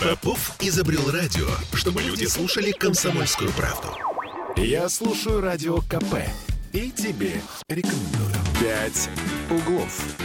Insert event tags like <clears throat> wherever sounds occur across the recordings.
Попов изобрел радио, чтобы люди слушали комсомольскую правду. Я слушаю радио КП и тебе рекомендую. «Пять углов».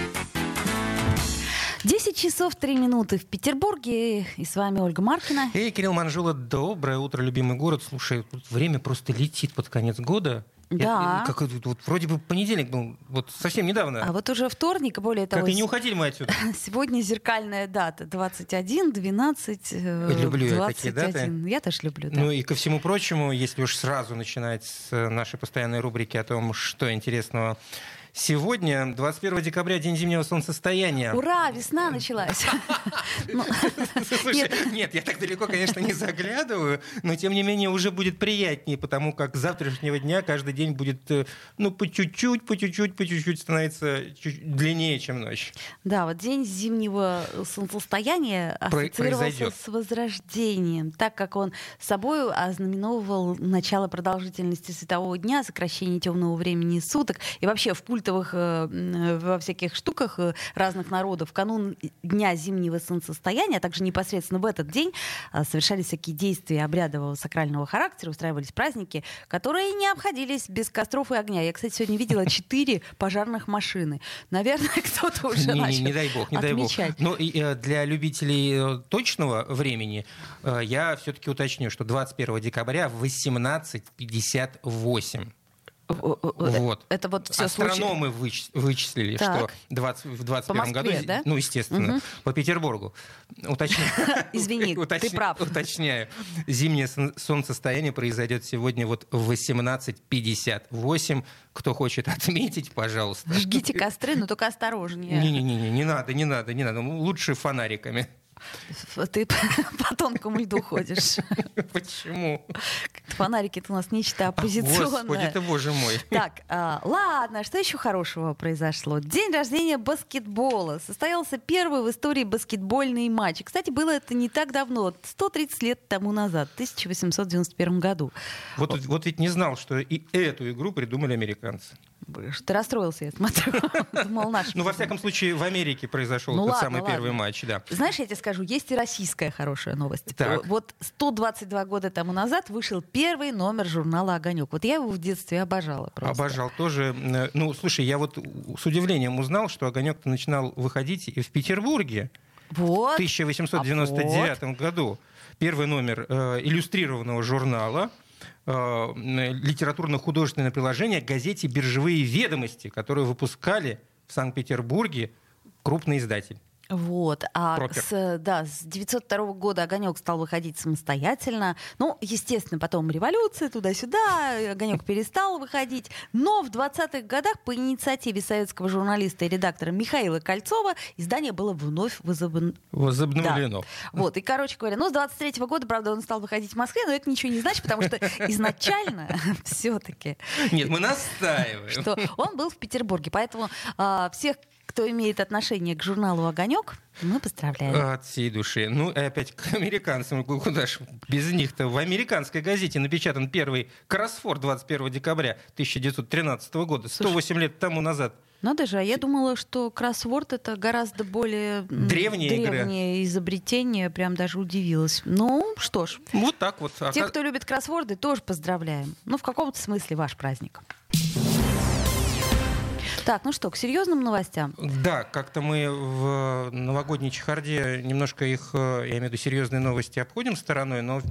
10 часов 3 минуты в Петербурге. И с вами Ольга Маркина. И Кирилл Манжула. Доброе утро, любимый город. Слушай, тут время просто летит под конец года. Да. Я, как, вот, вроде бы понедельник был, вот совсем недавно. А вот уже вторник, более того... Как и не уходили мы отсюда. <laughs> Сегодня зеркальная дата. 21, 12, Люблю 21. я такие даты. Я тоже люблю, да. Ну и ко всему прочему, если уж сразу начинать с нашей постоянной рубрики о том, что интересного Сегодня, 21 декабря, день зимнего солнцестояния. Ура, весна началась. <laughs> Слушай, нет, я так далеко, конечно, не заглядываю, но тем не менее уже будет приятнее, потому как с завтрашнего дня каждый день будет, э, ну, по чуть-чуть, по чуть-чуть, по чуть-чуть становиться длиннее, чем ночь. Да, вот день зимнего солнцестояния ассоциировался с возрождением, так как он собой ознаменовывал начало продолжительности светового дня, сокращение темного времени суток и вообще в пульт культовых э, во всяких штуках э, разных народов, в канун Дня зимнего солнцестояния, а также непосредственно в этот день а, совершались всякие действия обрядового сакрального характера, устраивались праздники, которые не обходились без костров и огня. Я, кстати, сегодня видела <laughs> четыре пожарных машины. Наверное, <laughs> кто-то уже не, начал не, не дай бог, не отмечать. дай бог. Но и, э, для любителей точного времени я все-таки уточню, что 21 декабря в 18.58 вот. Это вот все Астрономы случай... вычислили, так. что 20, в 21 Москве, году, да? ну, естественно, угу. по Петербургу. Уточняю. <laughs> Извини, ты прав. Уточняю. Зимнее солнцестояние произойдет сегодня вот в 18.58. Кто хочет отметить, пожалуйста. Жгите костры, но только осторожнее. Не-не-не, не надо, не надо, не надо. Лучше фонариками. Ты <laughs> по тонкому льду ходишь. <laughs> Почему? Фонарики это у нас нечто оппозиционное. Господи ты, боже мой. <laughs> Так, а, ладно, что еще хорошего произошло? День рождения баскетбола. Состоялся первый в истории баскетбольный матч. Кстати, было это не так давно, 130 лет тому назад, в 1891 году. Вот, вот ведь не знал, что и эту игру придумали американцы. Ты расстроился, я смотрю. <laughs> Думал, наш. Ну, во всяком случае, в Америке произошел ну, тот ладно, самый ладно. первый матч, да. Знаешь, я тебе скажу, есть и российская хорошая новость. Так. Вот 122 года тому назад вышел первый номер журнала «Огонек». Вот я его в детстве обожала просто. Обожал тоже. Э, Ну, слушай, я вот с удивлением узнал, что «Огонек» начинал выходить и в Петербурге Вот. в 1899 А вот. году. Первый номер э, иллюстрированного журнала литературно-художественное приложение к газете «Биржевые ведомости», которую выпускали в Санкт-Петербурге крупный издатель. Вот, а Пропер. с, да, с 902 года огонек стал выходить самостоятельно. Ну, естественно, потом революция туда-сюда, огонек перестал выходить. Но в 20-х годах по инициативе советского журналиста и редактора Михаила Кольцова издание было вновь возобн... Возобновлено. Вот, и, короче говоря, ну, с 23 года, правда, он стал выходить в Москве, но это ничего не значит, потому что изначально <laughs> все-таки... Нет, мы настаиваем. Что он был в Петербурге. Поэтому а, всех, кто имеет отношение к журналу «Огонек», мы поздравляем. От всей души. Ну, и опять к американцам. Куда ж без них-то? В американской газете напечатан первый кроссфорд 21 декабря 1913 года, 108 лет тому назад. Надо же, а я думала, что кроссворд это гораздо более игра. древнее изобретение, прям даже удивилась. Ну, что ж, Вот так вот. А как- кто любит кроссворды, тоже поздравляем. Ну, в каком-то смысле ваш праздник. Так, ну что, к серьезным новостям. Да, как-то мы в новогодней чехарде немножко их, э, я имею в виду серьезные новости, обходим стороной, но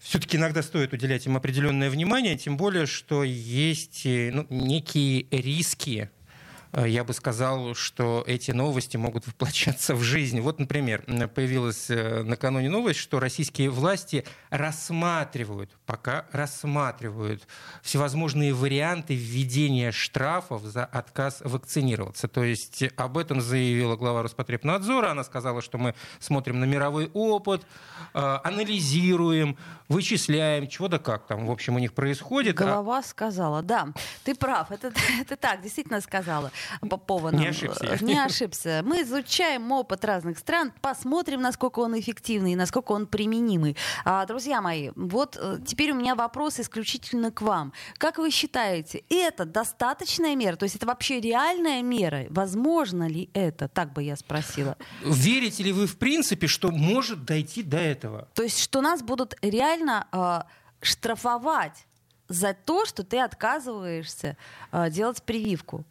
все-таки иногда стоит уделять им определенное внимание, тем более, что есть э, ну, некие риски э, я бы сказал, что эти новости могут воплощаться в жизнь. Вот, например, появилась э, накануне новость, что российские власти рассматривают, пока рассматривают всевозможные варианты введения штрафов за отказ вакцинироваться. То есть об этом заявила глава Роспотребнадзора. Она сказала, что мы смотрим на мировой опыт, э, анализируем, вычисляем, чего да как там, в общем, у них происходит. А- Голова сказала, да, ты прав, это, <laughs> это так, действительно сказала. Попованным. Не ошибся. Не ошибся. Мы изучаем опыт разных стран, посмотрим, насколько он эффективный и насколько он применимый. А, друзья мои, вот э, теперь у меня вопрос исключительно к вам. Как вы считаете, это достаточная мера? То есть это вообще реальная мера? Возможно ли это? Так бы я спросила. Верите ли вы в принципе, что может дойти до этого? То есть что нас будут реально э, штрафовать за то, что ты отказываешься э, делать прививку?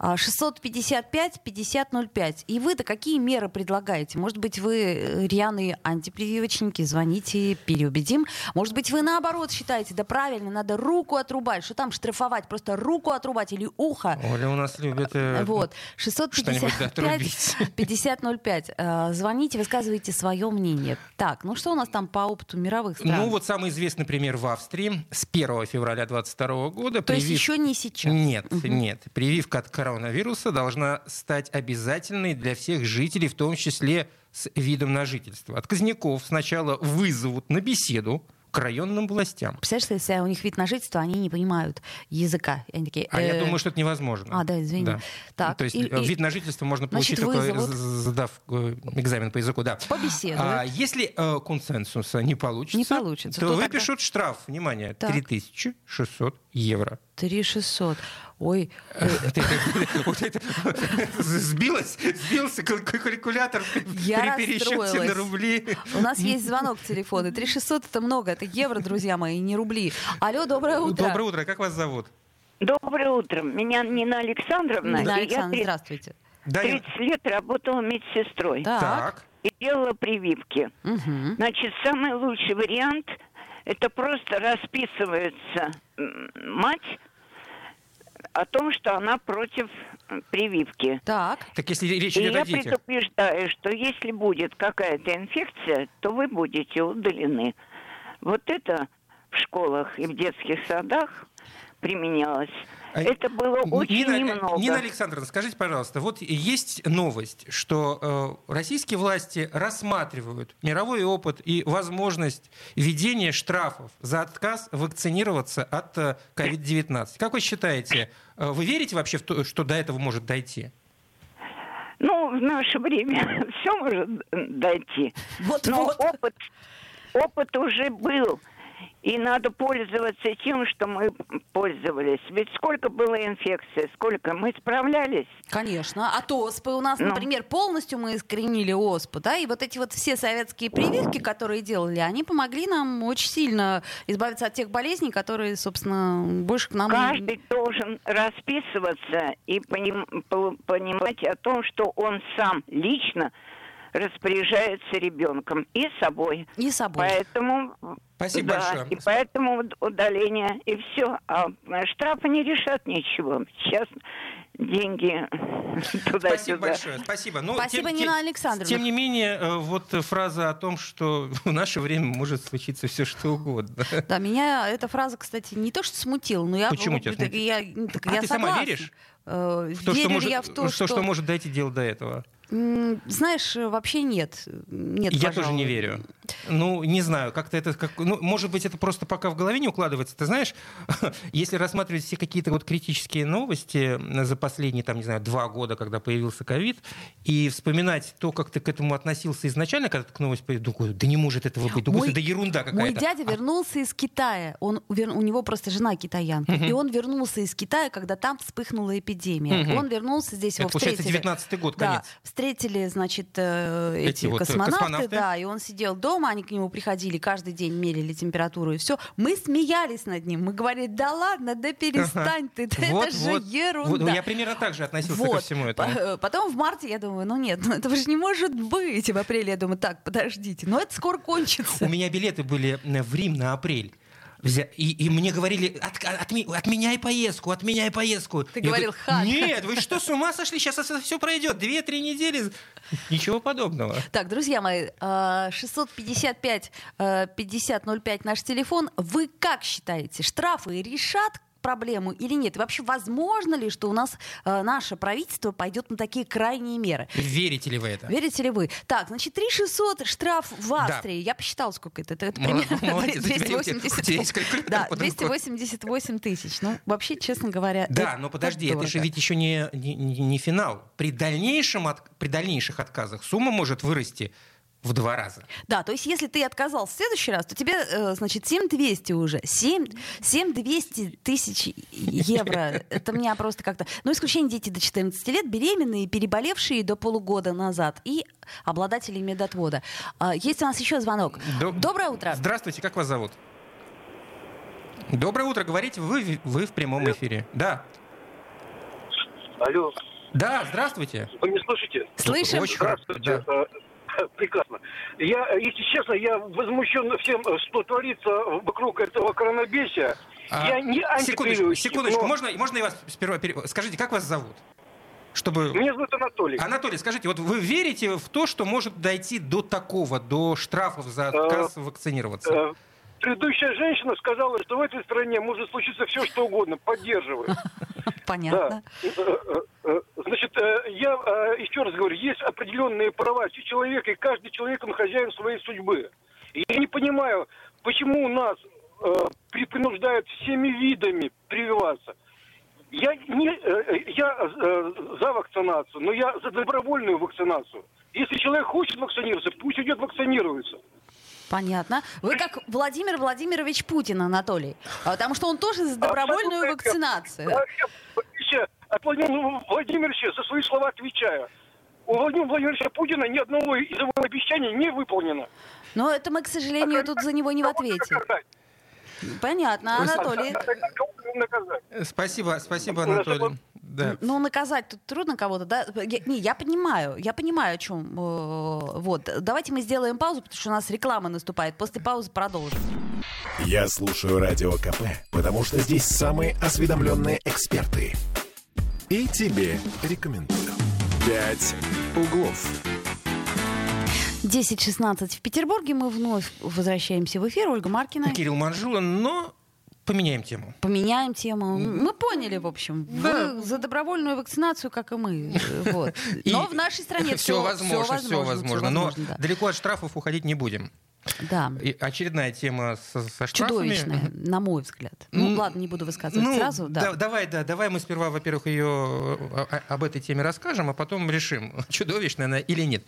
655-5005. И вы-то какие меры предлагаете? Может быть, вы э, рьяные антипрививочники, звоните, переубедим. Может быть, вы наоборот считаете, да правильно, надо руку отрубать. Что там штрафовать? Просто руку отрубать или ухо? Оля у нас любит э, вот. 655-5005. Э, звоните, высказывайте свое мнение. Так, ну что у нас там по опыту мировых стран? Ну вот самый известный пример в Австрии с 1 февраля 2022 года. То привив... есть еще не сейчас? Нет, угу. нет. Прививка от коронавируса должна стать обязательной для всех жителей, в том числе с видом на жительство. Отказников сначала вызовут на беседу, к районным властям. Представляешь, если у них вид на жительство, они не понимают языка. Они такие, а я думаю, что это невозможно. А, да, извини. Да. Так, То есть и, вид на жительство можно получить значит, только задав э, экзамен по языку. Да. Побеседуют. А если э, консенсуса не получится, не получится то выпишут штраф, внимание, так. 3600 евро. 3600. Ой. <laughs> Сбилась, сбился калькулятор пересчете на рубли. У нас есть звонок в телефоне. 3600 это много, это евро, друзья мои, не рубли. Алло, доброе утро. Доброе утро, как вас зовут? Доброе утро. Меня Нина Александровна. Нина Александровна, здравствуйте. 30 лет работала медсестрой. Так. И делала прививки. Угу. Значит, самый лучший вариант это просто расписывается мать о том, что она против прививки. Так. Так если речь идет И о я детях. предупреждаю, что если будет какая-то инфекция, то вы будете удалены. Вот это в школах и в детских садах применялось. А это было очень Нина, немного. Нина Александровна, скажите, пожалуйста, вот есть новость, что э, российские власти рассматривают мировой опыт и возможность введения штрафов за отказ вакцинироваться от э, COVID-19. Как вы считаете, э, вы верите вообще в то, что до этого может дойти? Ну, в наше время <laughs> все может дойти. Вот, Но вот. опыт, опыт уже был. И надо пользоваться тем, что мы пользовались. Ведь сколько было инфекций, сколько мы справлялись. Конечно. От оспы у нас, ну. например, полностью мы искоренили оспу, да, и вот эти вот все советские прививки, которые делали, они помогли нам очень сильно избавиться от тех болезней, которые, собственно, больше к нам... Каждый должен расписываться и поним, понимать о том, что он сам лично распоряжается ребенком и собой. И собой. Поэтому Спасибо да, большое. И поэтому удаление, и все. А штрафы не решат ничего. Сейчас деньги <laughs> туда-сюда. Спасибо большое. Спасибо. Ну, Спасибо, тем, Нина Александровна. Тем не менее, э, вот фраза о том, что <laughs> в наше время может случиться все что угодно. Да, меня эта фраза, кстати, не то что смутила, но я... Почему тебя смутила? Я, так, а я ты согласна. сама веришь? Э, в то, что может, я в то, что, что может дойти дело до этого? Знаешь, вообще нет. нет Я пожалуй. тоже не верю. Ну, не знаю, как-то это... Как, ну, может быть, это просто пока в голове не укладывается. Ты знаешь, <laughs> если рассматривать все какие-то вот критические новости за последние, там, не знаю, два года, когда появился ковид, и вспоминать то, как ты к этому относился изначально, когда ты к новости появилась, думаю, да не может этого быть, думаю, да ерунда какая-то. Мой дядя а вернулся из Китая. Он, у него просто жена китаянка. И он вернулся из Китая, когда там вспыхнула эпидемия. Он вернулся здесь, его встретили. получается, 19 год, конец. Да, встретили, значит, э, эти, эти вот космонавты, космонавты, да, и он сидел дома, они к нему приходили каждый день, мерили температуру и все. Мы смеялись над ним, мы говорили, да ладно, да перестань ты, это вот, же вот, ерунда. Вот, я примерно так же относился вот. ко всему этому. Э, потом в марте я думаю, ну нет, ну этого же не может быть. И в апреле я думаю, так, подождите, но это скоро кончится. У меня билеты были в Рим на апрель. И, и мне говорили, от, от, отменяй поездку, отменяй поездку. Ты Я говорил, ха. Нет, вы что, с ума <laughs> сошли? Сейчас это все пройдет. Две-три недели. Ничего подобного. Так, друзья мои, 655-5005 наш телефон. Вы как считаете, штрафы решат проблему или нет? И вообще, возможно ли, что у нас э, наше правительство пойдет на такие крайние меры? Верите ли вы это? Верите ли вы? Так, значит, 3600 штраф в Австрии. Да. Я посчитала, сколько это. Это, это примерно <laughs> 280, да, 288 тысяч. Ну, вообще, честно говоря, Да, но подожди, это же ведь еще не, не, не финал. При, дальнейшем, при дальнейших отказах сумма может вырасти в два раза. Да, то есть если ты отказал в следующий раз, то тебе, э, значит, 7200 уже. 7, 7200 тысяч евро. Это меня просто как-то... Ну, исключение дети до 14 лет, беременные, переболевшие до полугода назад и обладатели медотвода. А, есть у нас еще звонок. Доброе утро. Здравствуйте, как вас зовут? Доброе утро, говорите, вы, вы в прямом эфире. Да. Алло. Да, здравствуйте. Вы меня слышите? Слышим. Очень здравствуйте. Да. Э, <laughs> прекрасно. Я, если честно, я возмущен всем, что творится вокруг этого коронабесия. А, я не Секундочку, секундочку. Но... Можно, можно я вас сперва... Скажите, как вас зовут? Чтобы... Меня зовут Анатолий. Анатолий, скажите, вот вы верите в то, что может дойти до такого, до штрафов за отказ а, вакцинироваться? Предыдущая женщина сказала, что в этой стране может случиться все, что угодно. Поддерживаю. <laughs> Понятно. Да. Э, э, э, значит, я еще раз говорю, есть определенные права человека, и каждый человек, он хозяин своей судьбы. Я не понимаю, почему у нас принуждают всеми видами прививаться. Я, не, я за вакцинацию, но я за добровольную вакцинацию. Если человек хочет вакцинироваться, пусть идет вакцинируется. Понятно. Вы как Владимир Владимирович Путин, Анатолий. А потому что он тоже за добровольную вакцинацию. От Владимира Владимировича за свои слова отвечаю. У Владимира Владимировича Путина ни одного из его обещаний не выполнено. Но это мы, к сожалению, тут за него не в ответе. Понятно, Анатолий. Спасибо, спасибо, Анатолий. Да. Ну, наказать тут трудно кого-то, да? Я, не, я понимаю, я понимаю, о чем. Э, вот. Давайте мы сделаем паузу, потому что у нас реклама наступает. После паузы продолжим. Я слушаю Радио КП, потому что здесь самые осведомленные эксперты. И тебе рекомендую. «Пять углов». 10.16 в Петербурге. Мы вновь возвращаемся в эфир. Ольга Маркина. Кирилл Манжула, но Поменяем тему. Поменяем тему. Мы поняли, в общем. Да. Вы за добровольную вакцинацию, как и мы. Вот. Но в нашей стране <laughs> все, возможно, все возможно. Все возможно. Но да. далеко от штрафов уходить не будем. Да. И очередная тема со, со штрафами. Чудовищная, на мой взгляд. Ну, ну ладно, не буду высказывать ну, сразу. Да. Да, давай, да, давай мы сперва, во-первых, ее об этой теме расскажем, а потом решим, <laughs> чудовищная она или нет.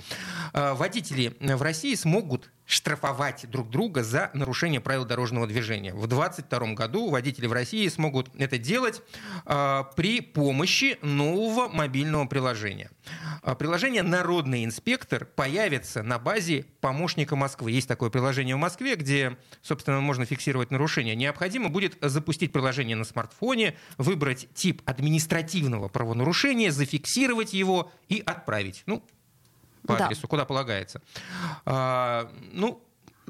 А, водители в России смогут штрафовать друг друга за нарушение правил дорожного движения. В 2022 году водители в России смогут это делать э, при помощи нового мобильного приложения. Э, приложение «Народный инспектор» появится на базе помощника Москвы. Есть такое приложение в Москве, где, собственно, можно фиксировать нарушения. Необходимо будет запустить приложение на смартфоне, выбрать тип административного правонарушения, зафиксировать его и отправить. Ну, по да. адресу, куда полагается. А, ну,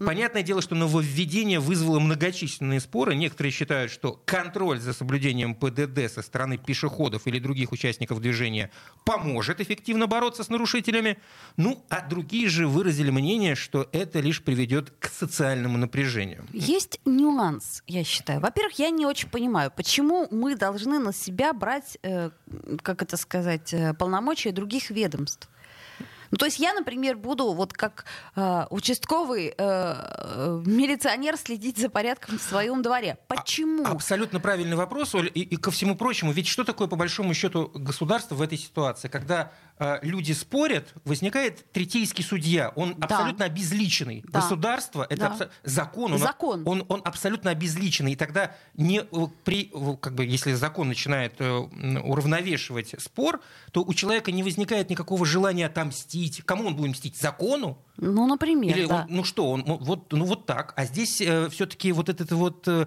Понятное дело, что нововведение вызвало многочисленные споры. Некоторые считают, что контроль за соблюдением ПДД со стороны пешеходов или других участников движения поможет эффективно бороться с нарушителями. Ну, а другие же выразили мнение, что это лишь приведет к социальному напряжению. Есть нюанс, я считаю. Во-первых, я не очень понимаю, почему мы должны на себя брать, э, как это сказать, э, полномочия других ведомств. Ну, то есть я, например, буду вот как э, участковый э, милиционер следить за порядком в своем дворе. А, Почему? А, абсолютно правильный вопрос, Оль. И, и ко всему прочему, ведь что такое, по большому счету, государство в этой ситуации? Когда э, люди спорят, возникает третейский судья. Он да. абсолютно обезличенный. Да. Государство — это да. абсо- закон. Он, закон. Он, он абсолютно обезличенный. И тогда не э, при, как бы, если закон начинает э, уравновешивать спор, то у человека не возникает никакого желания отомстить. Кому он будет мстить? Закону? Ну, например, Или да. он, ну что, он, вот, ну вот так. А здесь э, все-таки вот этот вот э, э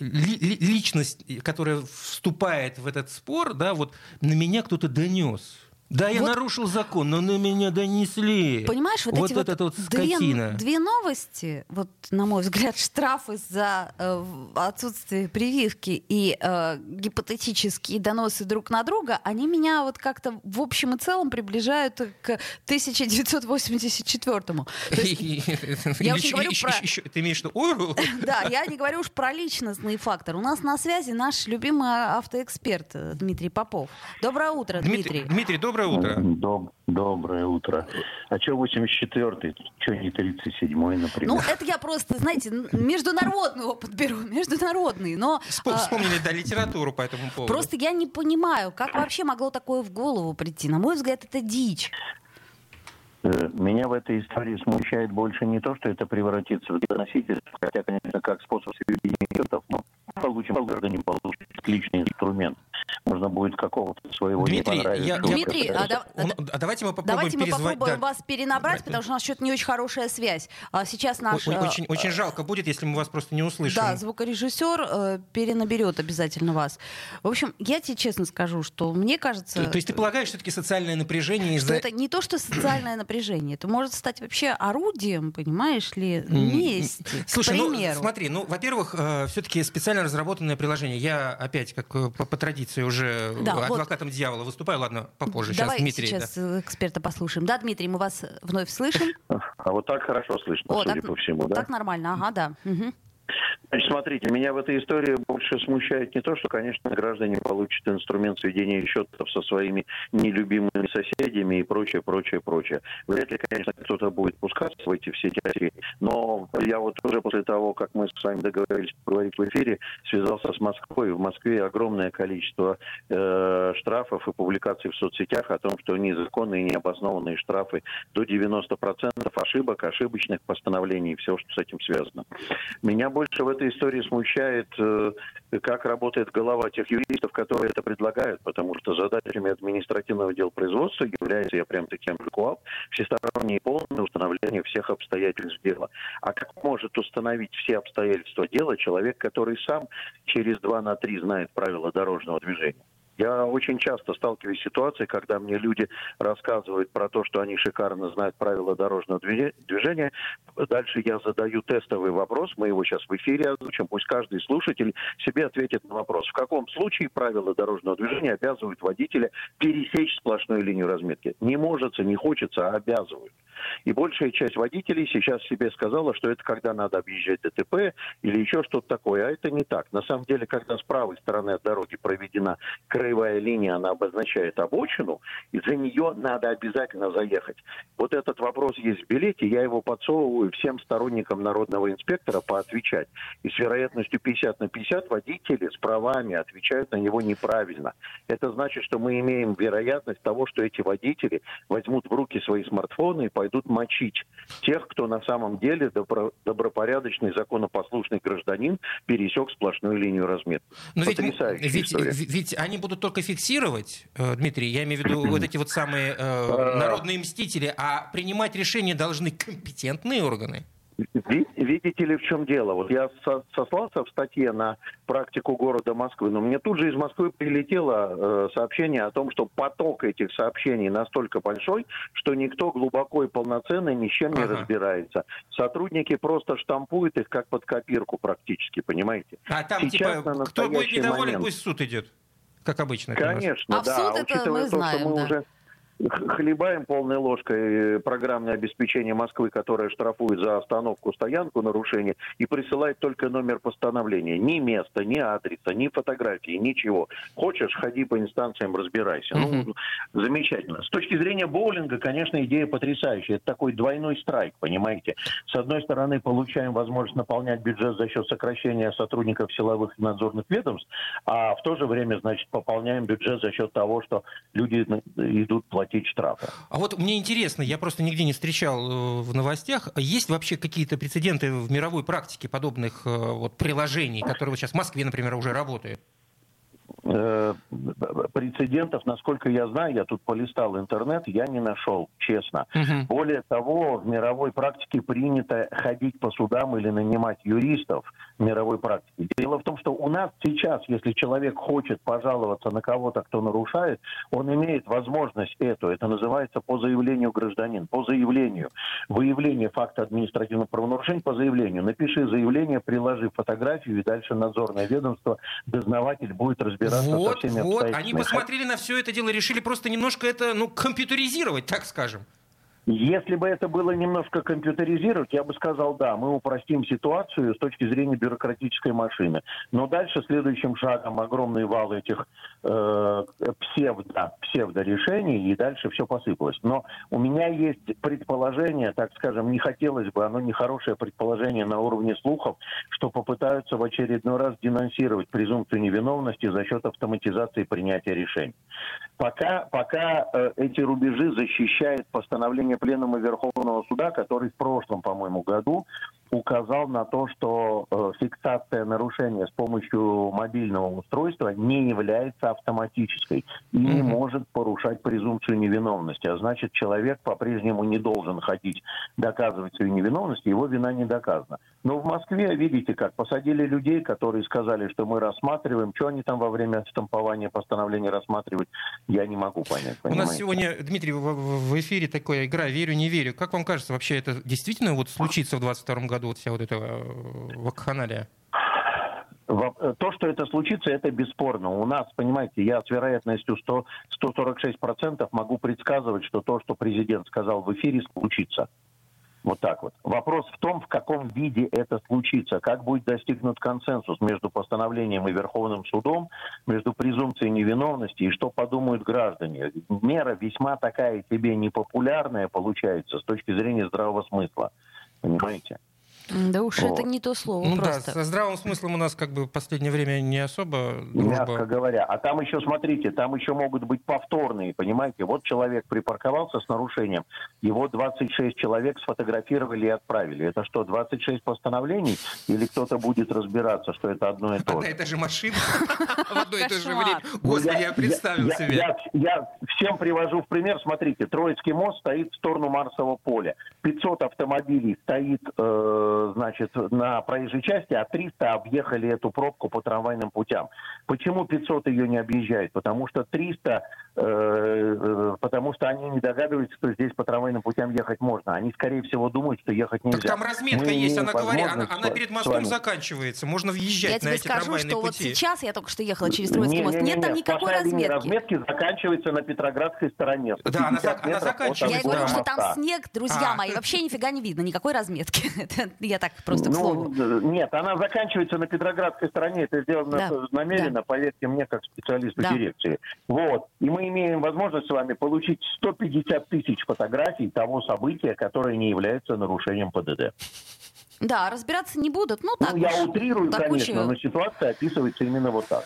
личность, которая вступает в этот спор, да, вот на меня кто-то донес Да, я вот... нарушил закон, но на меня донесли. Понимаешь, вот, вот эти вот, вот, вот две, две новости, вот, на мой взгляд, <laughs> штрафы за э, отсутствие прививки и э, гипотетические доносы друг на друга, они меня вот как-то в общем и целом приближают к 1984-му. <laughs> Я уже говорю про... Ты имеешь в виду <laughs> Да, я не говорю уж про личностный фактор. У нас на связи наш любимый автоэксперт Дмитрий Попов. Доброе утро, Дмитрий. Дмитрий, доброе Доброе утро. Доб доброе утро. А что 84-й? Что не 37-й, например? Ну, это я просто, знаете, международный опыт беру, <laughs> международный. Но, а, Вспомнили, а, да, литературу по этому поводу. Просто я не понимаю, как вообще могло такое в голову прийти. На мой взгляд, это дичь. Э, меня в этой истории смущает больше не то, что это превратится в геносительство, хотя, конечно, как способ сведения счетов, но получим, граждане получат личный инструмент можно будет какого-то своего Дмитрий, я, Дмитрий, а, да, а давайте мы попробуем, давайте мы попробуем да. вас перенабрать, да. потому что у нас что-то не очень хорошая связь. А сейчас наш... Очень, очень, жалко будет, если мы вас просто не услышим. Да, звукорежиссер э, перенаберет обязательно вас. В общем, я тебе честно скажу, что мне кажется... То, то есть ты полагаешь, все-таки социальное напряжение из-за... это не то, что социальное напряжение, это может стать вообще орудием, понимаешь ли, мести, Слушай, ну смотри, ну, во-первых, э, все-таки специально разработанное приложение. Я опять, как э, по, по традиции, уже да, адвокатом вот. дьявола выступаю. Ладно, попозже. Давай сейчас Дмитрий. сейчас да. эксперта послушаем. Да, Дмитрий, мы вас вновь слышим. <laughs> А вот так хорошо слышно, О, судя так, по всему, да? Так нормально, ага, да. Угу. Значит, смотрите, меня в этой истории больше смущает не то, что, конечно, граждане получат инструмент сведения счетов со своими нелюбимыми соседями и прочее, прочее, прочее. Вряд ли, конечно, кто-то будет пускаться в эти все теории, но я вот уже после того, как мы с вами договорились поговорить в эфире, связался с Москвой. В Москве огромное количество э, штрафов и публикаций в соцсетях о том, что незаконные необоснованные штрафы до 90% ошибок, ошибочных постановлений и все, что с этим связано. Меня больше в этой истории смущает, э, как работает голова тех юристов, которые это предлагают, потому что задачами административного дела производства является, я прям таки ампликуал, всестороннее и полное установление всех обстоятельств дела. А как может установить все обстоятельства дела человек, который сам через два на три знает правила дорожного движения? Я очень часто сталкиваюсь с ситуацией, когда мне люди рассказывают про то, что они шикарно знают правила дорожного движения. Дальше я задаю тестовый вопрос, мы его сейчас в эфире озвучим, пусть каждый слушатель себе ответит на вопрос. В каком случае правила дорожного движения обязывают водителя пересечь сплошную линию разметки? Не может, не хочется, а обязывают. И большая часть водителей сейчас себе сказала, что это когда надо объезжать ДТП или еще что-то такое. А это не так. На самом деле, когда с правой стороны от дороги проведена краевая линия, она обозначает обочину, и за нее надо обязательно заехать. Вот этот вопрос есть в билете, я его подсовываю всем сторонникам народного инспектора поотвечать. И с вероятностью 50 на 50 водители с правами отвечают на него неправильно. Это значит, что мы имеем вероятность того, что эти водители возьмут в руки свои смартфоны и пойдут мочить тех, кто на самом деле добро, добропорядочный, законопослушный гражданин пересек сплошную линию разметки. Но ведь, ведь, ведь они будут только фиксировать, э, Дмитрий, я имею в виду вот эти вот самые э, а. народные мстители, а принимать решения должны компетентные органы. Видите ли, в чем дело? Вот я сослался в статье на практику города Москвы, но мне тут же из Москвы прилетело э, сообщение о том, что поток этих сообщений настолько большой, что никто глубоко и полноценно ни с чем не ага. разбирается. Сотрудники просто штампуют их как под копирку практически, понимаете? А там Сейчас, типа, кто будет недоволен, момент... пусть суд идет, как обычно. Конечно, а да. В суд а это мы знаем, то, что мы да. уже хлебаем полной ложкой программное обеспечение Москвы, которое штрафует за остановку, стоянку, нарушение, и присылает только номер постановления. Ни места, ни адреса, ни фотографии, ничего. Хочешь, ходи по инстанциям, разбирайся. Ну, замечательно. С точки зрения боулинга, конечно, идея потрясающая. Это такой двойной страйк, понимаете. С одной стороны, получаем возможность наполнять бюджет за счет сокращения сотрудников силовых и надзорных ведомств, а в то же время, значит, пополняем бюджет за счет того, что люди идут платить платить штрафы. А вот мне интересно, я просто нигде не встречал э, в новостях, есть вообще какие-то прецеденты в мировой практике подобных э, вот приложений, которые вот сейчас в Москве, например, уже работают? Э, прецедентов, насколько я знаю, я тут полистал интернет, я не нашел, честно. Угу. Более того, в мировой практике принято ходить по судам или нанимать юристов в мировой практике. Дело в том, что у нас сейчас, если человек хочет пожаловаться на кого-то, кто нарушает, он имеет возможность эту. Это называется по заявлению гражданин. По заявлению. Выявление факта административного правонарушения по заявлению. Напиши заявление, приложи фотографию, и дальше надзорное ведомство, дознаватель будет разбираться вот, со всеми вот. Они посмотрели на все это дело, решили просто немножко это ну, компьютеризировать, так скажем. Если бы это было немножко компьютеризировать, я бы сказал, да, мы упростим ситуацию с точки зрения бюрократической машины. Но дальше следующим шагом огромный вал этих э, псевдо, псевдо-решений, и дальше все посыпалось. Но у меня есть предположение, так скажем, не хотелось бы, оно нехорошее предположение на уровне слухов, что попытаются в очередной раз денонсировать презумпцию невиновности за счет автоматизации принятия решений. Пока, пока э, эти рубежи защищает постановление решение Пленума Верховного Суда, который в прошлом, по-моему, году указал на то, что э, фиксация нарушения с помощью мобильного устройства не является автоматической и mm-hmm. не может порушать презумпцию невиновности. А значит, человек по-прежнему не должен ходить доказывать свою невиновность, его вина не доказана. Но в Москве, видите как, посадили людей, которые сказали, что мы рассматриваем. Что они там во время штампования постановления рассматривать, я не могу понять. Понимаете? У нас сегодня, Дмитрий, в эфире такая игра «Верю, не верю». Как вам кажется, вообще это действительно вот случится в 2022 году, вот вся вот эта э, вакханалия? Э, то, что это случится, это бесспорно. У нас, понимаете, я с вероятностью 100, 146% могу предсказывать, что то, что президент сказал в эфире, случится. Вот так вот. Вопрос в том, в каком виде это случится, как будет достигнут консенсус между постановлением и Верховным судом, между презумпцией невиновности и что подумают граждане. Мера весьма такая себе непопулярная получается с точки зрения здравого смысла. Понимаете? Да уж вот. это не то слово ну, просто. Да, со здравым смыслом у нас как бы в последнее время не особо дружба. Мягко говоря. А там еще, смотрите, там еще могут быть повторные, понимаете? Вот человек припарковался с нарушением, его 26 человек сфотографировали и отправили. Это что, 26 постановлений? Или кто-то будет разбираться, что это одно и то же? Одна и та же машина <laughs> в одно и то же время. Господи, я представил себе. Я всем привожу в пример. Смотрите, Троицкий мост стоит в сторону Марсового поля. 500 автомобилей стоит э, значит, на проезжей части, а 300 объехали эту пробку по трамвайным путям. Почему 500 ее не объезжает? Потому что 300, э, э, потому что они не догадываются, что здесь по трамвайным путям ехать можно. Они, скорее всего, думают, что ехать нельзя. Так там разметка Мы есть, она говорит, она, она перед мостом заканчивается, можно въезжать я на эти скажу, трамвайные что пути. вот сейчас я только что ехала через Троицкий мост, не, не, нет не, там никакой разметки. разметки заканчивается на Петроградской стороне. Да, она, она заканчивается. Я говорю, что там снег, друзья а. мои, вообще нифига не видно, никакой разметки. <laughs> я так просто к слову. Ну, нет, она заканчивается на Петроградской стороне. Это сделано да. намеренно, да. поверьте мне, как специалисту да. дирекции. Вот. И мы имеем возможность с вами получить 150 тысяч фотографий того события, которое не является нарушением ПДД. Да, разбираться не будут. Ну, так ну я утрирую, конечно, но ситуация описывается именно вот так.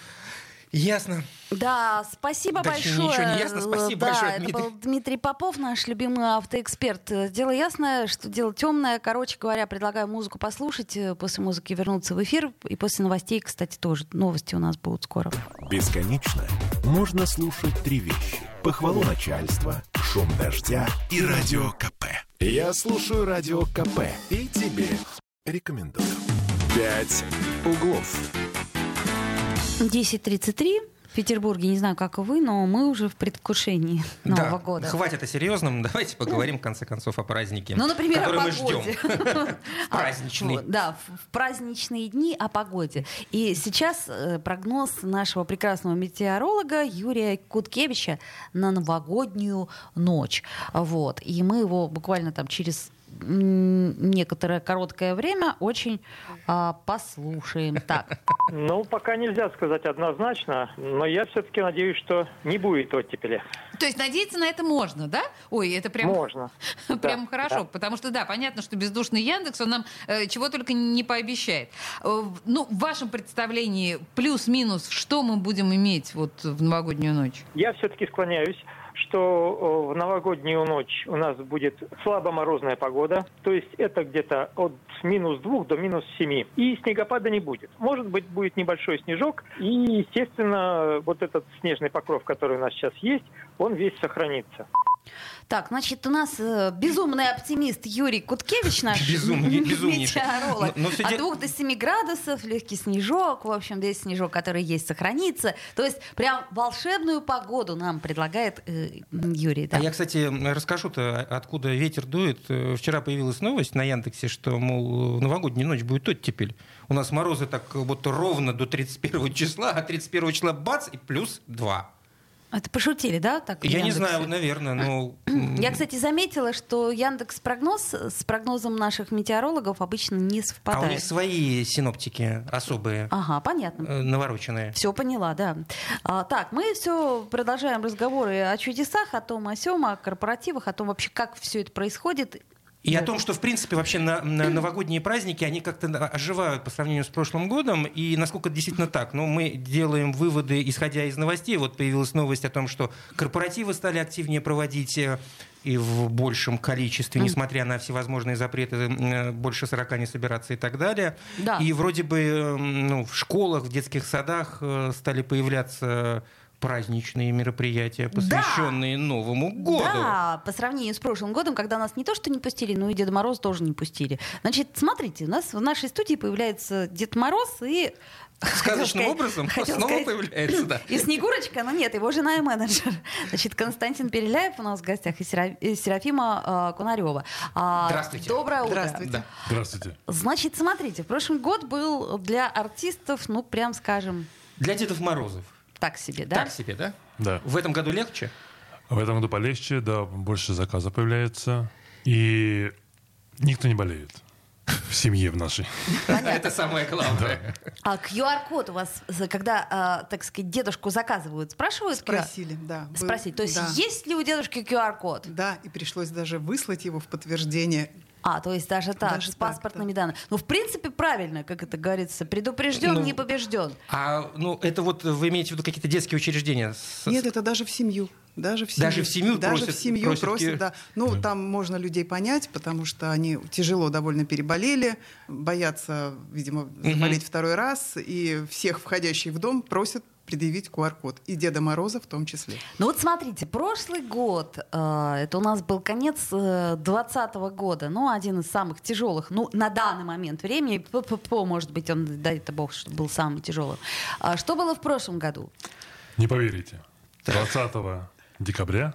Ясно. Да, спасибо Точнее, большое. Ничего не ясно. Спасибо да, большое, Дмитрий. Это был Дмитрий Попов, наш любимый автоэксперт. Дело ясное, что дело темное. Короче говоря, предлагаю музыку послушать, э, после музыки вернуться в эфир. И после новостей, кстати, тоже. Новости у нас будут скоро. Бесконечно можно слушать три вещи. Похвалу начальства, шум дождя и радио КП. Я слушаю радио КП и тебе рекомендую. «Пять углов». 10.33 в Петербурге, не знаю, как вы, но мы уже в предвкушении Нового да, года. Хватит о серьезном, давайте поговорим, в конце концов, о празднике, ну, например, который о мы ждем. <laughs> Праздничный. Да, в праздничные дни о погоде. И сейчас э, прогноз нашего прекрасного метеоролога Юрия Куткевича на новогоднюю ночь. Вот. И мы его буквально там через некоторое короткое время очень а, послушаем. Так. Ну, пока нельзя сказать однозначно, но я все-таки надеюсь, что не будет оттепели. То есть надеяться на это можно, да? Ой, это прям... Можно. <laughs> Прям да, хорошо, да. потому что, да, понятно, что бездушный Яндекс, он нам э, чего только не пообещает. Э, ну, в вашем представлении плюс-минус, что мы будем иметь вот в новогоднюю ночь? Я все-таки склоняюсь что в новогоднюю ночь у нас будет слабо морозная погода, то есть это где-то от минус 2 до минус 7. И снегопада не будет. Может быть, будет небольшой снежок, и, естественно, вот этот снежный покров, который у нас сейчас есть, он весь сохранится. Так, значит, у нас э, безумный оптимист Юрий Куткевич, наш <laughs> Безумней, метеоролог. Но, но все От 2 до 7 градусов, легкий снежок, в общем, весь снежок, который есть, сохранится. То есть прям волшебную погоду нам предлагает э, Юрий. Да. А я, кстати, расскажу-то, откуда ветер дует. Э, вчера появилась новость на Яндексе, что, мол, новогодняя ночь будет оттепель. У нас морозы так вот ровно до 31 числа, а 31 числа бац, и плюс 2. Это пошутили, да? Так, Я не знаю, наверное, но... <clears throat> Я, кстати, заметила, что Яндекс прогноз с прогнозом наших метеорологов обычно не совпадает. А у них свои синоптики особые. Ага, понятно. Э, навороченные. Все поняла, да. А, так, мы все продолжаем разговоры о чудесах, о том, о сем, о корпоративах, о том вообще, как все это происходит. И о том, что, в принципе, вообще на, на <clears throat> новогодние праздники, они как-то оживают по сравнению с прошлым годом, и насколько это действительно так. Но мы делаем выводы, исходя из новостей. Вот появилась новость о том, что корпоративы стали активнее проводить э, и в большем количестве, несмотря на всевозможные запреты, э, больше 40 не собираться и так далее. Да. И вроде бы э, ну, в школах, в детских садах стали появляться праздничные мероприятия, посвященные да. Новому году. Да, по сравнению с прошлым годом, когда нас не то что не пустили, но и Деда Мороз тоже не пустили. Значит, смотрите, у нас в нашей студии появляется Дед Мороз и Сказочным сказать, образом снова сказать, появляется, да. И Снегурочка, но нет, его жена и менеджер. Значит, Константин Переляев у нас в гостях и Серафима э, Кунарева. А, Здравствуйте. Доброе утро. Здравствуйте. Да. Здравствуйте. Значит, смотрите, в прошлый год был для артистов, ну, прям скажем... Для Дедов Морозов. Так себе, да? Так себе, да? Да. В этом году легче? В этом году полегче, да, больше заказов появляется. И никто не болеет в семье в нашей. Это самое главное. А QR-код у вас, когда, а, так сказать, дедушку заказывают, спрашивают? Спросили, да. Спросить. То есть есть ли у дедушки QR-код? Да, и пришлось даже выслать его в подтверждение а, то есть даже так, даже с паспортными так, да. данными. Ну, в принципе, правильно, как это говорится, предупрежден, ну, не побежден. А, ну, это вот вы имеете в виду какие-то детские учреждения? Нет, это даже в семью. Даже в семью. Даже в семью Даже просят, в семью просят, просят да. Ну, да. там можно людей понять, потому что они тяжело довольно переболели, боятся, видимо, заболеть угу. второй раз, и всех входящих в дом просят предъявить QR-код. И Деда Мороза в том числе. Ну вот смотрите, прошлый год, э, это у нас был конец 2020 э, года, ну, один из самых тяжелых, ну, на данный момент времени, ППП, может быть, он, дай это бог, что был самым тяжелым. А что было в прошлом году? Не поверите. 20 декабря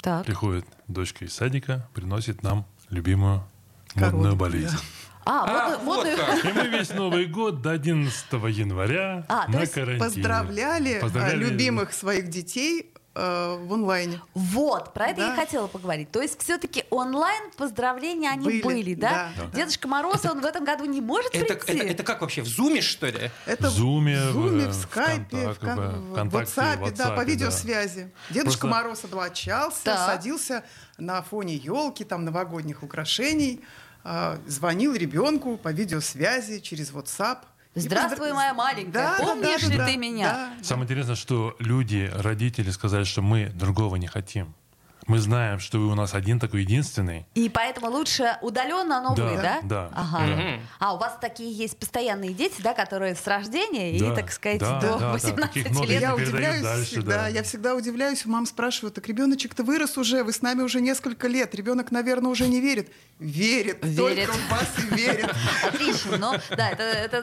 так. приходит дочка из садика, приносит нам любимую модную болезнь. А, а вот, вот И мы весь Новый год до 11 января а, на карантине. Поздравляли, поздравляли любимых своих детей э, в онлайне. Вот, про это да. я хотела поговорить. То есть все-таки онлайн поздравления они были, были да? да? Дедушка Мороз, он в этом году не может это, прийти? Это, это как вообще, в Зуме, что ли? Это в Зуме, в, Зуме, в Скайпе, в, в, в WhatsApp, да, по видеосвязи. Да. Дедушка Просто... Мороз облачался, да. садился на фоне елки, там, новогодних украшений, э, звонил ребенку по видеосвязи через WhatsApp – Здравствуй, моя маленькая. Да, Помнишь да, да, ли да, ты меня? Да. Самое интересное, что люди, родители сказали, что мы другого не хотим. Мы знаем, что вы у нас один такой единственный. И поэтому лучше удаленно, но да, вы, да? Да. Ага. Да. А у вас такие есть постоянные дети, да, которые с рождения да, и, так сказать, да, до да, 18 да, лет. Я удивляюсь дальше, всегда, да. я всегда удивляюсь, мам спрашивают, так ребеночек-то вырос уже, вы с нами уже несколько лет, ребенок, наверное, уже не верит. Верит, верит. только в вас и верит. Отлично, но да, это, это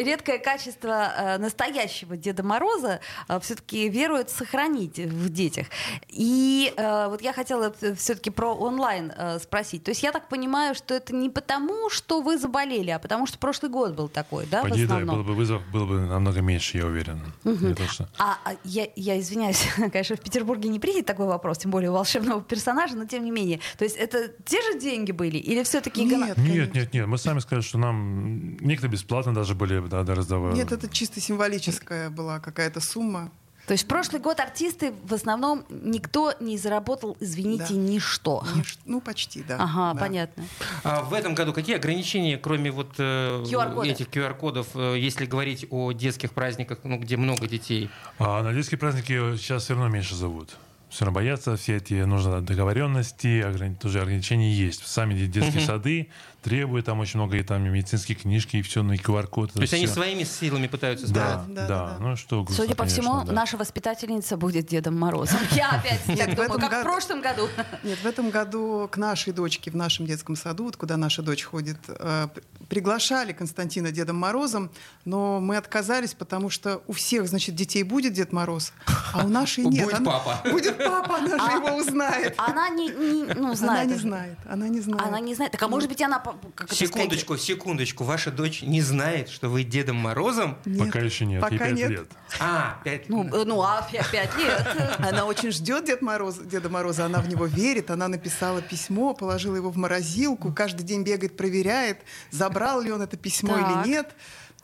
редкое качество э, настоящего Деда Мороза, э, все-таки верует сохранить в детях. И э, вот я хотела все-таки про онлайн э, спросить. То есть я так понимаю, что это не потому, что вы заболели, а потому что прошлый год был такой, да, По в основном? да, был бы вызов, был бы намного меньше, я уверен. Угу. А, а я, я извиняюсь, <laughs> конечно, в Петербурге не принят такой вопрос, тем более у волшебного персонажа, но тем не менее. То есть это те же деньги были или все-таки... Нет, нет, нет, нет. Мы сами сказали, что нам некоторые бесплатно даже были, да, раздавали. Нет, это чисто символическая была какая-то сумма. То есть в прошлый год артисты в основном никто не заработал, извините, да. ничто. Нич... Ну, почти, да. Ага, да. понятно. А в этом году какие ограничения, кроме вот э, этих QR-кодов, э, если говорить о детских праздниках, ну, где много детей? А на детские праздники сейчас все равно меньше зовут. Все равно боятся, все эти нужны договоренности, ограни... тоже ограничения есть. Сами детские угу. сады требуют там очень много и там медицинские книжки и все, ну и QR-код. То есть все. они своими силами пытаются справиться? Да, да, да. да. Ну что, грустно, Судя по конечно, всему, да. наша воспитательница будет Дедом Морозом. <laughs> Я опять так думаю, как в прошлом году. Нет, в этом году к нашей дочке в нашем детском саду, вот куда наша дочь ходит, э, приглашали Константина Дедом Морозом, но мы отказались, потому что у всех, значит, детей будет Дед Мороз, а у нашей <laughs> нет. Будет папа. Будет папа, она же а его узнает. Она не, ну, знает. Она не знает. Она не знает. Она не знает. Так а может быть она... Секундочку, секундочку. Ваша дочь не знает, что вы Дедом Морозом? Пока еще нет. Пока нет. лет. А, пять. Ну, ну а пять лет. <laughs> Она очень ждет Дед Мороз, Деда Мороза. Она в него верит. Она написала письмо, положила его в морозилку. Каждый день бегает, проверяет, забрал ли он это письмо или нет.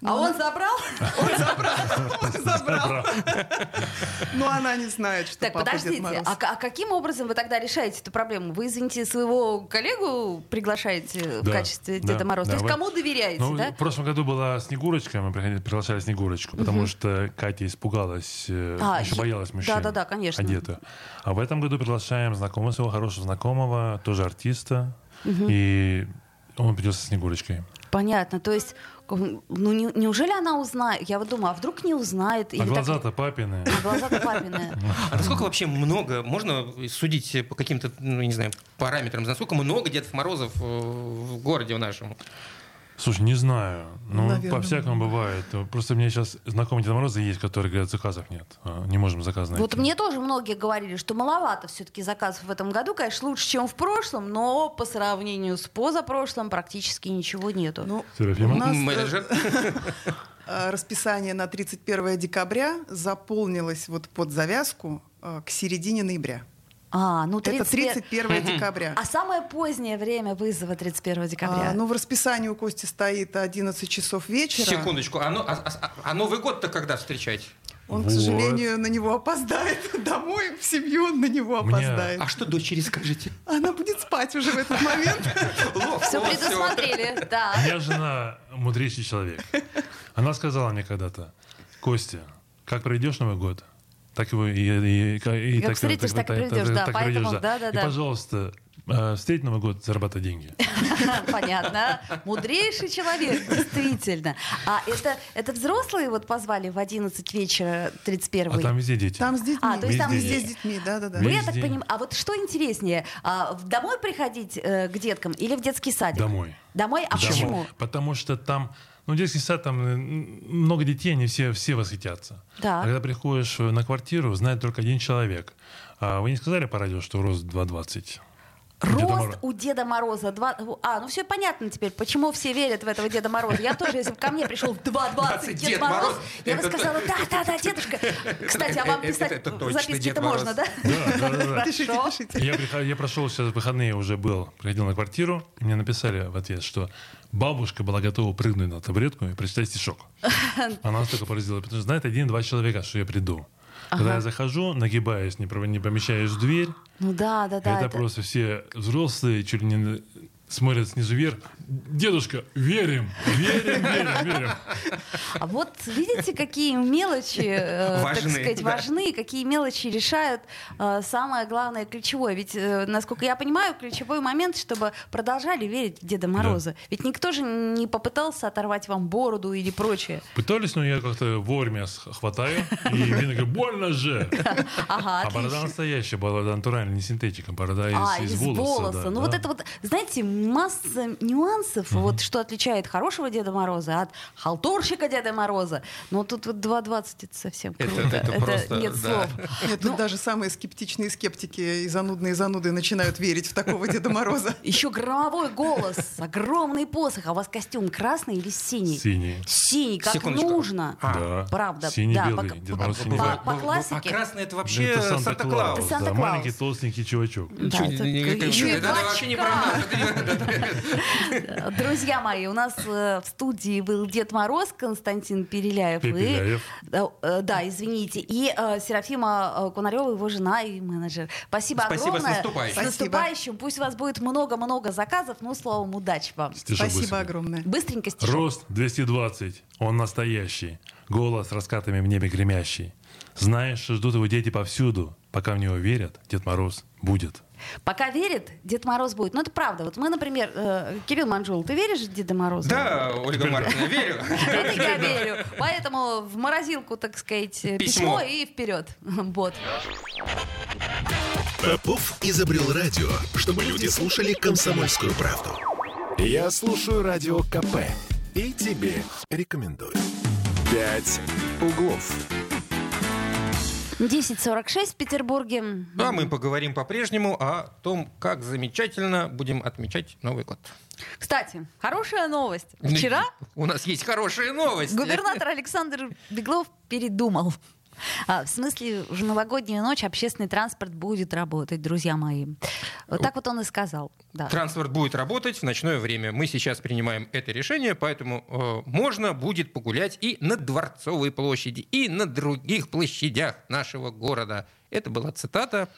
А ну, он забрал? Он забрал. <laughs> Он забрал. <laughs> Но она не знает, что Так, подождите, а, а каким образом вы тогда решаете эту проблему? Вы, извините, своего коллегу приглашаете в качестве да, Деда Мороза? То есть кому доверяете, Ну, да? В прошлом году была Снегурочка, мы приглашали Снегурочку, потому что Катя испугалась, э, А, еще боялась мужчин. да-да-да, конечно. Одетую. А в этом году приглашаем знакомого своего хорошего знакомого, тоже артиста, и он придет со Снегурочкой. Понятно, то есть, ну не- неужели она узнает? Я вот думаю, а вдруг не узнает? А Или так- глаза-то папины. А глаза-то папины. <laughs> А насколько вообще много, можно судить по каким-то, ну, не знаю, параметрам, насколько много Дедов Морозов э, в городе в нашем? Слушай, не знаю. Ну, Наверное, по-всякому бывает. Просто мне сейчас знакомые Деда Мороза есть, которые говорят, заказов нет. А, Не можем заказ найти. Вот мне тоже многие говорили, что маловато все-таки заказов в этом году, конечно, лучше, чем в прошлом, но по сравнению с позапрошлым практически ничего нету. Ну, Серафима? у нас, э, Менеджер? <laughs> э, расписание на 31 декабря заполнилось вот под завязку э, к середине ноября. А, ну Это 31 31 декабря. А самое позднее время вызова 31 декабря? А, ну, в расписании у Кости стоит 11 часов вечера. Секундочку, а, ну- а- а- а Новый год-то когда встречать? Он, к Вот. сожалению, на него опоздает. <laughs> Домой, в семью он на него Мне- опоздает. А что дочери скажете? Она будет спать уже в этот момент. <laughs> Все предусмотрели, да. У меня жена мудрейший человек. Она сказала мне когда-то, Костя, как проведешь Новый год, так его и, и, и, и Как встретишь, так и проведешь, да, поэтому, проведешь, да-да-да. И, пожалуйста, э, встреть Новый год, зарабатывай деньги. <laughs> Понятно. Мудрейший человек, действительно. А это, это взрослые вот позвали в 11 вечера 31 А там везде дети. Там с детьми. А, то есть там везде с детьми, да-да-да. Ну, я так понимаю, а вот что интереснее, а, домой приходить э, к деткам или в детский садик? Домой. Домой? А Домой. почему? Потому что там, ну, детский сад, там э, много детей, они все, все восхитятся. Так. А когда приходишь э, на квартиру, знает только один человек. А вы не сказали по радио, что рост 2,20? Рост у Деда Мороза. Два... А, ну все понятно теперь, почему все верят в этого Деда Мороза. Я тоже, если бы ко мне пришел 2.20 Дед, Дед Мороз, Мороз, я бы сказала, да, да, да, дедушка. <laughs> Кстати, а вам Это- писать это точно записки Дед это можно, да? Да, да, да, да. <laughs> Пишите. Я, я прошел сейчас в выходные уже был, приходил на квартиру, и мне написали в ответ, что бабушка была готова прыгнуть на табуретку и прочитать стишок. <laughs> Она настолько поразила, потому что знает один-два человека, что я приду. Когда я захожу, нагибаюсь, не помещаюсь в дверь, Ну да, да, да. это, это- просто все взрослые чуть ли не смотрят снизу вверх. Дедушка, верим, верим, верим, верим. А вот видите, какие мелочи, э, так Важны, сказать, да. важны, какие мелочи решают э, самое главное, ключевое. Ведь, э, насколько я понимаю, ключевой момент, чтобы продолжали верить в Деда Мороза. Ведь никто же не попытался оторвать вам бороду или прочее. Пытались, но я как-то вовремя хватаю, и <laughs> видно, говорю, больно же. Ага, А борода настоящая, борода натуральная, не синтетика, борода из, А, из из волоса. волоса. да, ну да. вот это вот, знаете, масса нюансов, вот что отличает хорошего Деда Мороза от халтурщика Деда Мороза. Но тут вот 2.20 это совсем Это- круто. это просто, нет да. слов. Нет, тут даже самые скептичные скептики и занудные зануды начинают верить в такого Деда Мороза. <laughs> Еще громовой голос, огромный посох. А у вас костюм красный или синий? Синий. Синий, как Секундочку. нужно. А, Да. Правда, Синий, да, белый. по- Дед по- Мороз синий, по- белый. по классике. А красный это вообще Это Санта-Клаус. Это да, Санта-Клаус. маленький толстенький чувачок. Да, это и это в вообще не про очках. <laughs> Друзья мои, у нас э, в студии был Дед Мороз Константин Переляев. и- Пепеляев. Э, да, извините. И э, Серафима Кунарева, его жена и менеджер. Спасибо, Спасибо, с огромное. наступающим. С наступающим. Пусть у вас будет много-много заказов. Ну, словом, удачи вам. Стишок Спасибо быстрый. огромное. Быстренько стишок. Рост 220, он настоящий. Голос раскатами в небе гремящий. Знаешь, что ждут его дети повсюду. Пока в него верят, Дед Мороз будет. Пока верит, Дед Мороз будет. Ну, это правда. Вот мы, например, э, Кирилл Манжул, ты веришь в Деда Мороза? Да, Ольга Марковна, верю. <laughs> Я верю. Поэтому в морозилку, так сказать, письмо и вперед. <laughs> Вот. Попов изобрел радио, чтобы люди слушали комсомольскую правду. Я слушаю радио КП и тебе рекомендую. «Пять углов». 10.46 в Петербурге. А мы поговорим по-прежнему о том, как замечательно будем отмечать Новый год. Кстати, хорошая новость. Вчера... У нас есть хорошая новость. Губернатор Александр Беглов передумал. А, в смысле, в новогоднюю ночь общественный транспорт будет работать, друзья мои. Вот так вот он и сказал. Да. Транспорт будет работать в ночное время. Мы сейчас принимаем это решение, поэтому э, можно будет погулять и на Дворцовой площади, и на других площадях нашего города. Это была цитата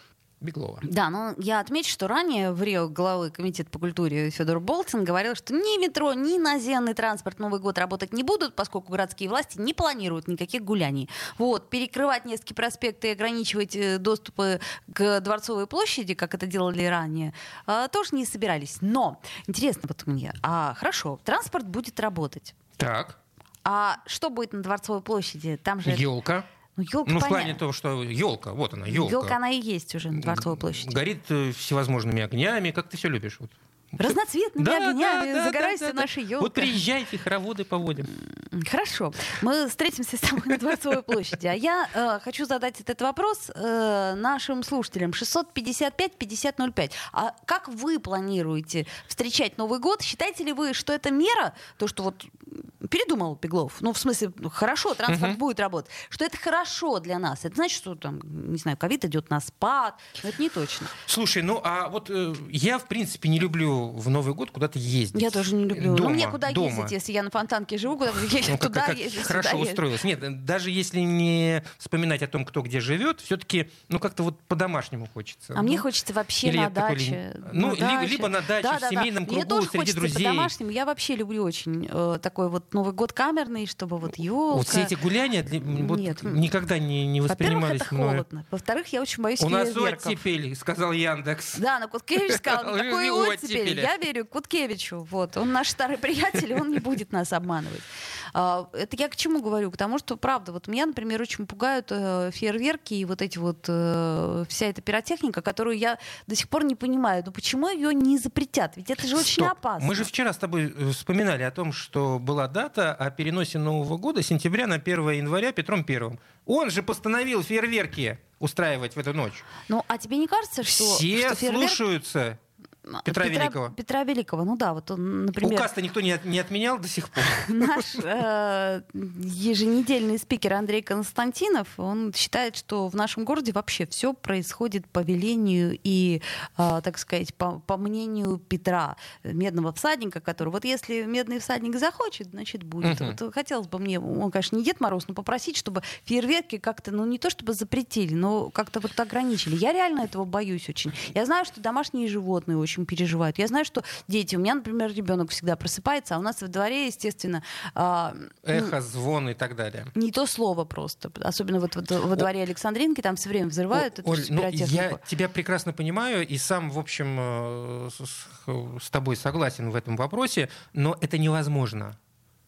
Беглова. Да, но я отмечу, что ранее в Рио главы комитета по культуре Федор Болтин говорил, что ни метро, ни наземный транспорт Новый год работать не будут, поскольку городские власти не планируют никаких гуляний. Вот, перекрывать несколько проспекты и ограничивать э, доступы к Дворцовой площади, как это делали ранее, э, тоже не собирались. Но, интересно вот мне, а хорошо, транспорт будет работать. Так. А что будет на Дворцовой площади? Там же... Елка. Ну, елка ну, в плане того, что елка, вот она, елка. Елка, она и есть уже на Дворцовой площади. Горит э, всевозможными огнями, как ты все любишь. Вот. Разноцветными да, огнями, да, загорайся да, да, нашей елкой. Вот приезжайте, хороводы поводим. Хорошо. Мы встретимся с тобой на Дворцовой площади. А я э, хочу задать этот вопрос э, нашим слушателям. 655-5005. А как вы планируете встречать Новый год? Считаете ли вы, что это мера, то, что вот передумал Пеглов, ну, в смысле, хорошо, транспорт uh-huh. будет работать, что это хорошо для нас. Это значит, что там, не знаю, ковид идет на спад, но это не точно. Слушай, ну, а вот э, я, в принципе, не люблю в Новый год куда-то ездить. Я тоже не люблю. Дома, ну, мне куда дома. ездить, если я на Фонтанке живу, куда ездить, ну, туда как, ездить, Хорошо устроилась. Нет, даже если не вспоминать о том, кто где живет, все-таки, ну, как-то вот по-домашнему хочется. А ну, мне хочется вообще на даче. Такой, ну, на даче. либо на даче, да, в да, семейном да. кругу, среди друзей. по-домашнему. Я вообще люблю очень э, такой вот Новый год камерный, чтобы вот елка. Вот все эти гуляния для, вот Нет. никогда не, не воспринимались это мной. холодно. Во-вторых, я очень боюсь У нас оттепель, сказал Яндекс. Да, но Куткевич сказал, <laughs> такой оттепель. Я верю Куткевичу. Вот. Он наш старый приятель, он не будет нас обманывать. А, это я к чему говорю? К тому, что, правда, вот меня, например, очень пугают э, фейерверки и вот эти вот э, вся эта пиротехника, которую я до сих пор не понимаю. Ну почему ее не запретят? Ведь это же очень опасно. Мы же вчера с тобой э, вспоминали о том, что была дата о переносе Нового года сентября на 1 января Петром Первым. Он же постановил фейерверки устраивать в эту ночь. Ну, а тебе не кажется, что... Все что фейерверк... слушаются. Петра, Петра Великого. Петра Великого, ну да, вот он, например... Указ-то никто не, от, не отменял до сих пор. <laughs> Наш э, еженедельный спикер Андрей Константинов, он считает, что в нашем городе вообще все происходит по велению и, э, так сказать, по, по мнению Петра, медного всадника, который... Вот если медный всадник захочет, значит, будет. Uh-huh. Вот хотелось бы мне, он, конечно, не Дед Мороз, но попросить, чтобы фейерверки как-то, ну, не то чтобы запретили, но как-то вот ограничили. Я реально этого боюсь очень. Я знаю, что домашние животные очень очень переживают. Я знаю, что дети, у меня, например, ребенок всегда просыпается, а у нас во дворе, естественно... А, Эхо, звон и так далее. Не то слово просто. Особенно вот, вот во дворе Александринки, там все время взрывают О, эту Оль, ну, Я тебя прекрасно понимаю и сам, в общем, э, с, с тобой согласен в этом вопросе, но это невозможно.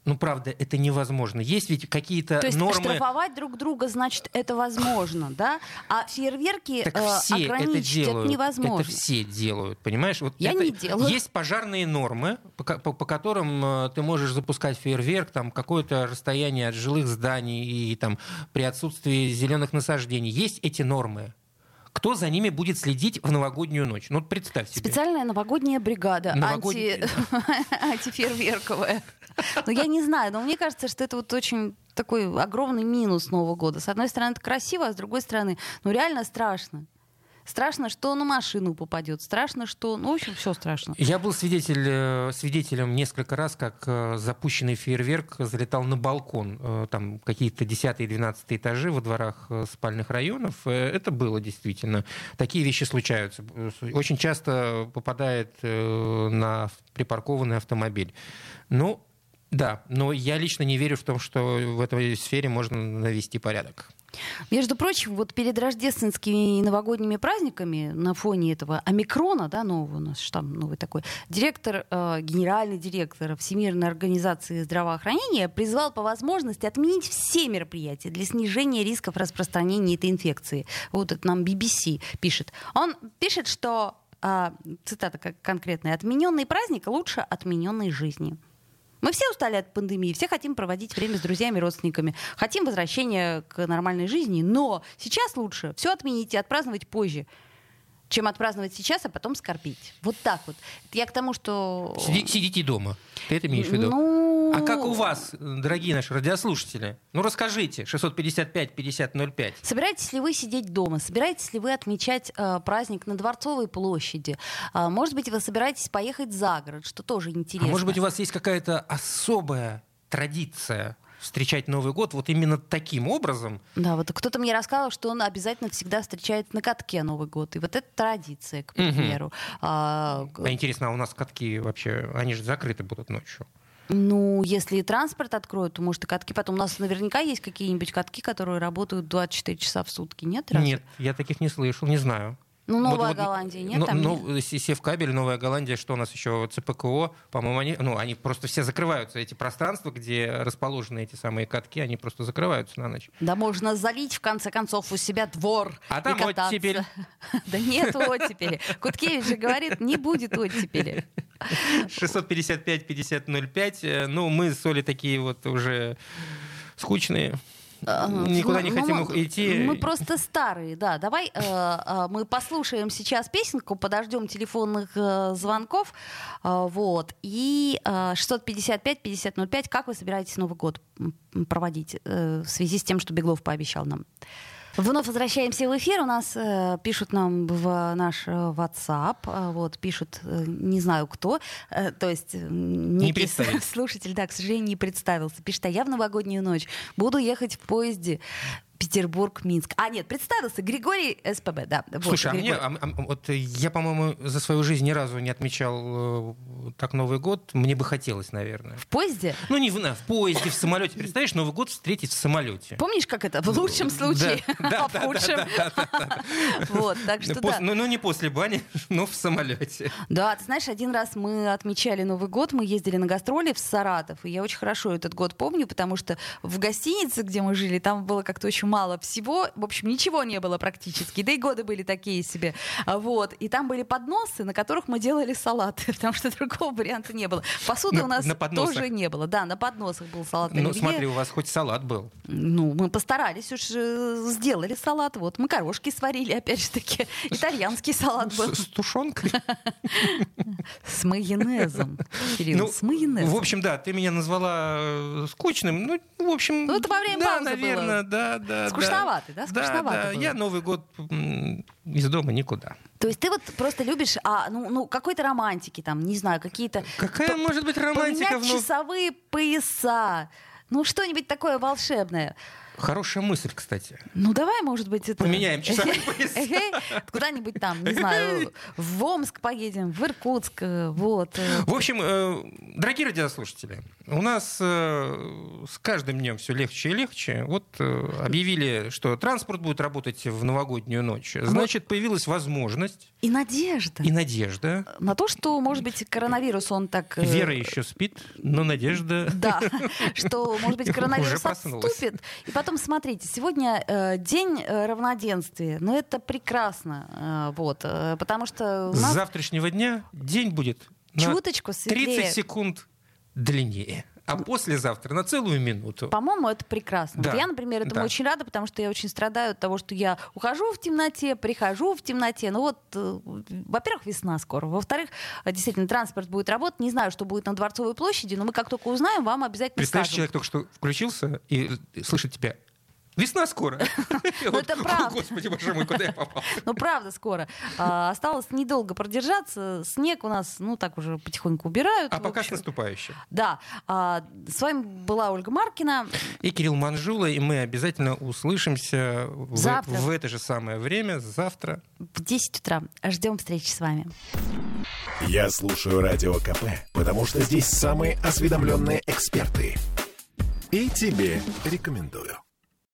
Ну, правда, это невозможно. Есть ведь какие-то То есть нормы... штрафовать друг друга, значит, это возможно, да? А фейерверки так э, все это, делают, это невозможно. Это все делают, понимаешь? Вот Я это... не делаю. Есть пожарные нормы, по, по, по которым э, ты можешь запускать фейерверк там какое-то расстояние от жилых зданий и там при отсутствии зеленых насаждений. Есть эти нормы кто за ними будет следить в новогоднюю ночь? Ну, представь себе. Специальная новогодняя бригада, Новогод... анти... <laughs> антифейерверковая. Ну, я не знаю, но мне кажется, что это вот очень такой огромный минус Нового года. С одной стороны, это красиво, а с другой стороны, ну, реально страшно. Страшно, что на машину попадет. Страшно, что... Ну, в общем, все страшно. Я был свидетель, э, свидетелем несколько раз, как э, запущенный фейерверк залетал на балкон. Э, там какие-то 10 и 12 этажи во дворах спальных районов. Это было действительно. Такие вещи случаются. Очень часто попадает на припаркованный автомобиль. Ну, Да, но я лично не верю в том, что в этой сфере можно навести порядок. Между прочим, вот перед рождественскими и новогодними праздниками на фоне этого омикрона, да, нового у нас штамм новый такой, директор, э, генеральный директор Всемирной организации здравоохранения призвал по возможности отменить все мероприятия для снижения рисков распространения этой инфекции. Вот это нам BBC пишет. Он пишет, что э, цитата как конкретная, отмененный праздник лучше отмененной жизни. Мы все устали от пандемии, все хотим проводить время с друзьями, родственниками, хотим возвращения к нормальной жизни, но сейчас лучше все отменить и отпраздновать позже чем отпраздновать сейчас, а потом скорбить. Вот так вот. Я к тому, что... Сиди, сидите дома. Ты это имеешь в виду? Ну... А как у вас, дорогие наши радиослушатели? Ну, расскажите. 655-5005. Собираетесь ли вы сидеть дома? Собираетесь ли вы отмечать э, праздник на Дворцовой площади? А, может быть, вы собираетесь поехать за город, что тоже интересно. А может быть, у вас есть какая-то особая традиция встречать Новый год вот именно таким образом. Да, вот кто-то мне рассказал, что он обязательно всегда встречает на катке Новый год. И вот это традиция, к примеру. Угу. А, а интересно, а у нас катки вообще, они же закрыты будут ночью? Ну, если транспорт откроют, то, может, и катки потом. У нас наверняка есть какие-нибудь катки, которые работают 24 часа в сутки, нет? Разве? Нет, я таких не слышал, не знаю. Ну, Новая вот, Голландия, нет? Ну, там ну, Севкабель, Новая Голландия, что у нас еще, ЦПКО, по-моему, они, ну, они просто все закрываются, эти пространства, где расположены эти самые катки, они просто закрываются на ночь. Да можно залить, в конце концов, у себя двор А там оттепель. <laughs> Да нет оттепели. Куткевич же говорит, не будет оттепели. 655-5005. Э, ну, мы с Олей такие вот уже скучные. Никуда не хотим ну, идти. Мы просто старые, да. Давай э, э, мы послушаем сейчас песенку, подождем телефонных э, звонков. Вот. И э, 655-5005. Как вы собираетесь Новый год проводить в связи с тем, что Беглов пообещал нам? Вновь возвращаемся в эфир. У нас э, пишут нам в наш э, WhatsApp, э, вот пишут, э, не знаю кто, э, то есть э, некий не <laughs> слушатель, да, к сожалению, не представился. Пишет, а я в новогоднюю ночь буду ехать в поезде Петербург, Минск. А, нет, представился Григорий СПБ, да. Слушай, вот, а мне, а, а, вот я, по-моему, за свою жизнь ни разу не отмечал э, так Новый год. Мне бы хотелось, наверное. В поезде? Ну, не в, в поезде, в самолете. Представляешь, Новый год встретить в самолете. Помнишь, как это? В лучшем случае, а в худшем. Вот, так что да. Ну, не после бани, <laughs> но в самолете. Да, ты знаешь, один раз мы отмечали Новый год, мы ездили на гастроли в Саратов, и я очень хорошо этот год помню, потому что в гостинице, где мы жили, там было как-то очень мало всего. В общем, ничего не было практически. Да и годы были такие себе. Вот. И там были подносы, на которых мы делали салат, <laughs> потому что другого варианта не было. Посуды на, у нас на тоже не было. Да, на подносах был салат. Ну, смотри, у вас хоть салат был. Ну, мы постарались уж э, сделали салат. Вот, мы корошки сварили, опять же таки. Итальянский салат был. С, с тушенкой? С майонезом. Кирилл, ну, с майонезом. В общем, да, ты меня назвала э, скучным. Ну, в общем... Ну, это во время да, паузы наверное, было. да, да. Скучноватый, да? Скучноватый да, да. Я Новый год из дома никуда. То есть ты вот просто любишь, а, ну, ну какой-то романтики там, не знаю, какие-то... Какая может быть романтика? Поменять в... часовые пояса. Ну, что-нибудь такое волшебное. Хорошая мысль, кстати. Ну давай, может быть, это... Поменяем часовые Куда-нибудь там, не знаю, в Омск поедем, в Иркутск, э, вот. Э. В общем, э, дорогие радиослушатели, у нас с каждым днем все легче и легче. Вот объявили, что транспорт будет работать в новогоднюю ночь. Значит, появилась возможность... И надежда. И надежда. На то, что, может быть, коронавирус, он так... Вера еще спит, но надежда... Да, что, может быть, <laughs> коронавирус отступит. И потом потом смотрите, сегодня э, день э, равноденствия, но это прекрасно, э, вот, э, потому что нас... с завтрашнего дня день будет чуточку светлее. 30 секунд длиннее а послезавтра на целую минуту. По-моему, это прекрасно. Да. Вот я, например, этому да. очень рада, потому что я очень страдаю от того, что я ухожу в темноте, прихожу в темноте. Ну вот, э, во-первых, весна скоро. Во-вторых, действительно, транспорт будет работать. Не знаю, что будет на Дворцовой площади, но мы как только узнаем, вам обязательно Представляешь, скажем. человек только что включился и слышит тебя. Весна скоро. <laughs> Ну, это правда. Господи, боже мой, куда я попал? <laughs> Ну, правда, скоро. А, осталось недолго продержаться. Снег у нас, ну, так уже потихоньку убирают. А пока с наступающим. Да. А, с вами была Ольга Маркина. И Кирилл Манжула. И мы обязательно услышимся в это же самое время завтра. В 10 утра. Ждем встречи с вами. Я слушаю Радио КП, потому что здесь самые осведомленные эксперты. И тебе рекомендую.